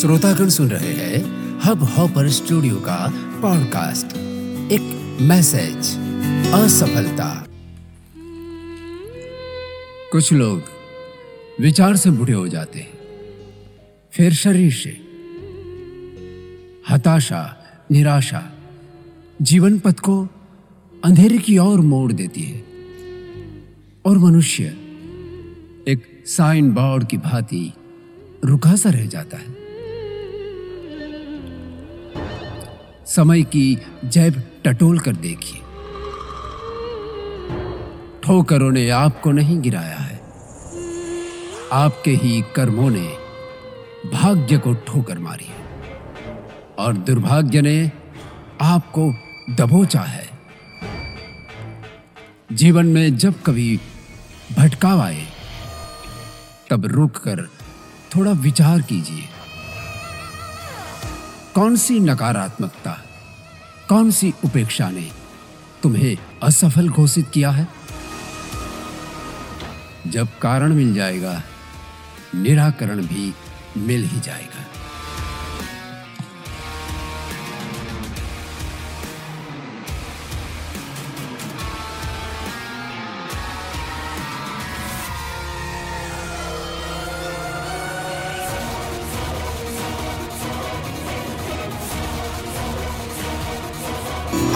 श्रोतागण सुन रहे हैं हब हॉपर स्टूडियो का पॉडकास्ट। एक मैसेज, असफलता। कुछ लोग विचार से बूढ़े हो जाते हैं। फिर शरीर से। हताशा, निराशा जीवन पथ को अंधेरे की ओर मोड़ देती है। और मनुष्य एक साइन बोर्ड की भांति रुका सा रह जाता है। समय की जैब टटोल कर देखिए ठोकरों ने आपको नहीं गिराया है। आपके ही कर्मों ने भाग्य को ठोकर मारी है। और दुर्भाग्य ने आपको दबोचा है। जीवन में जब कभी भटकाव आए, तब रुक कर थोड़ा विचार कीजिए। कौन सी नकारात्मकता, कौन सी उपेक्षा ने तुम्हें असफल घोषित किया है? जब कारण मिल जाएगा, निराकरण भी मिल ही जाएगा।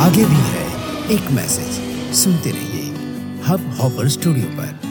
आगे भी है एक मैसेज। सुनते रहिए हब हॉपर स्टूडियो पर।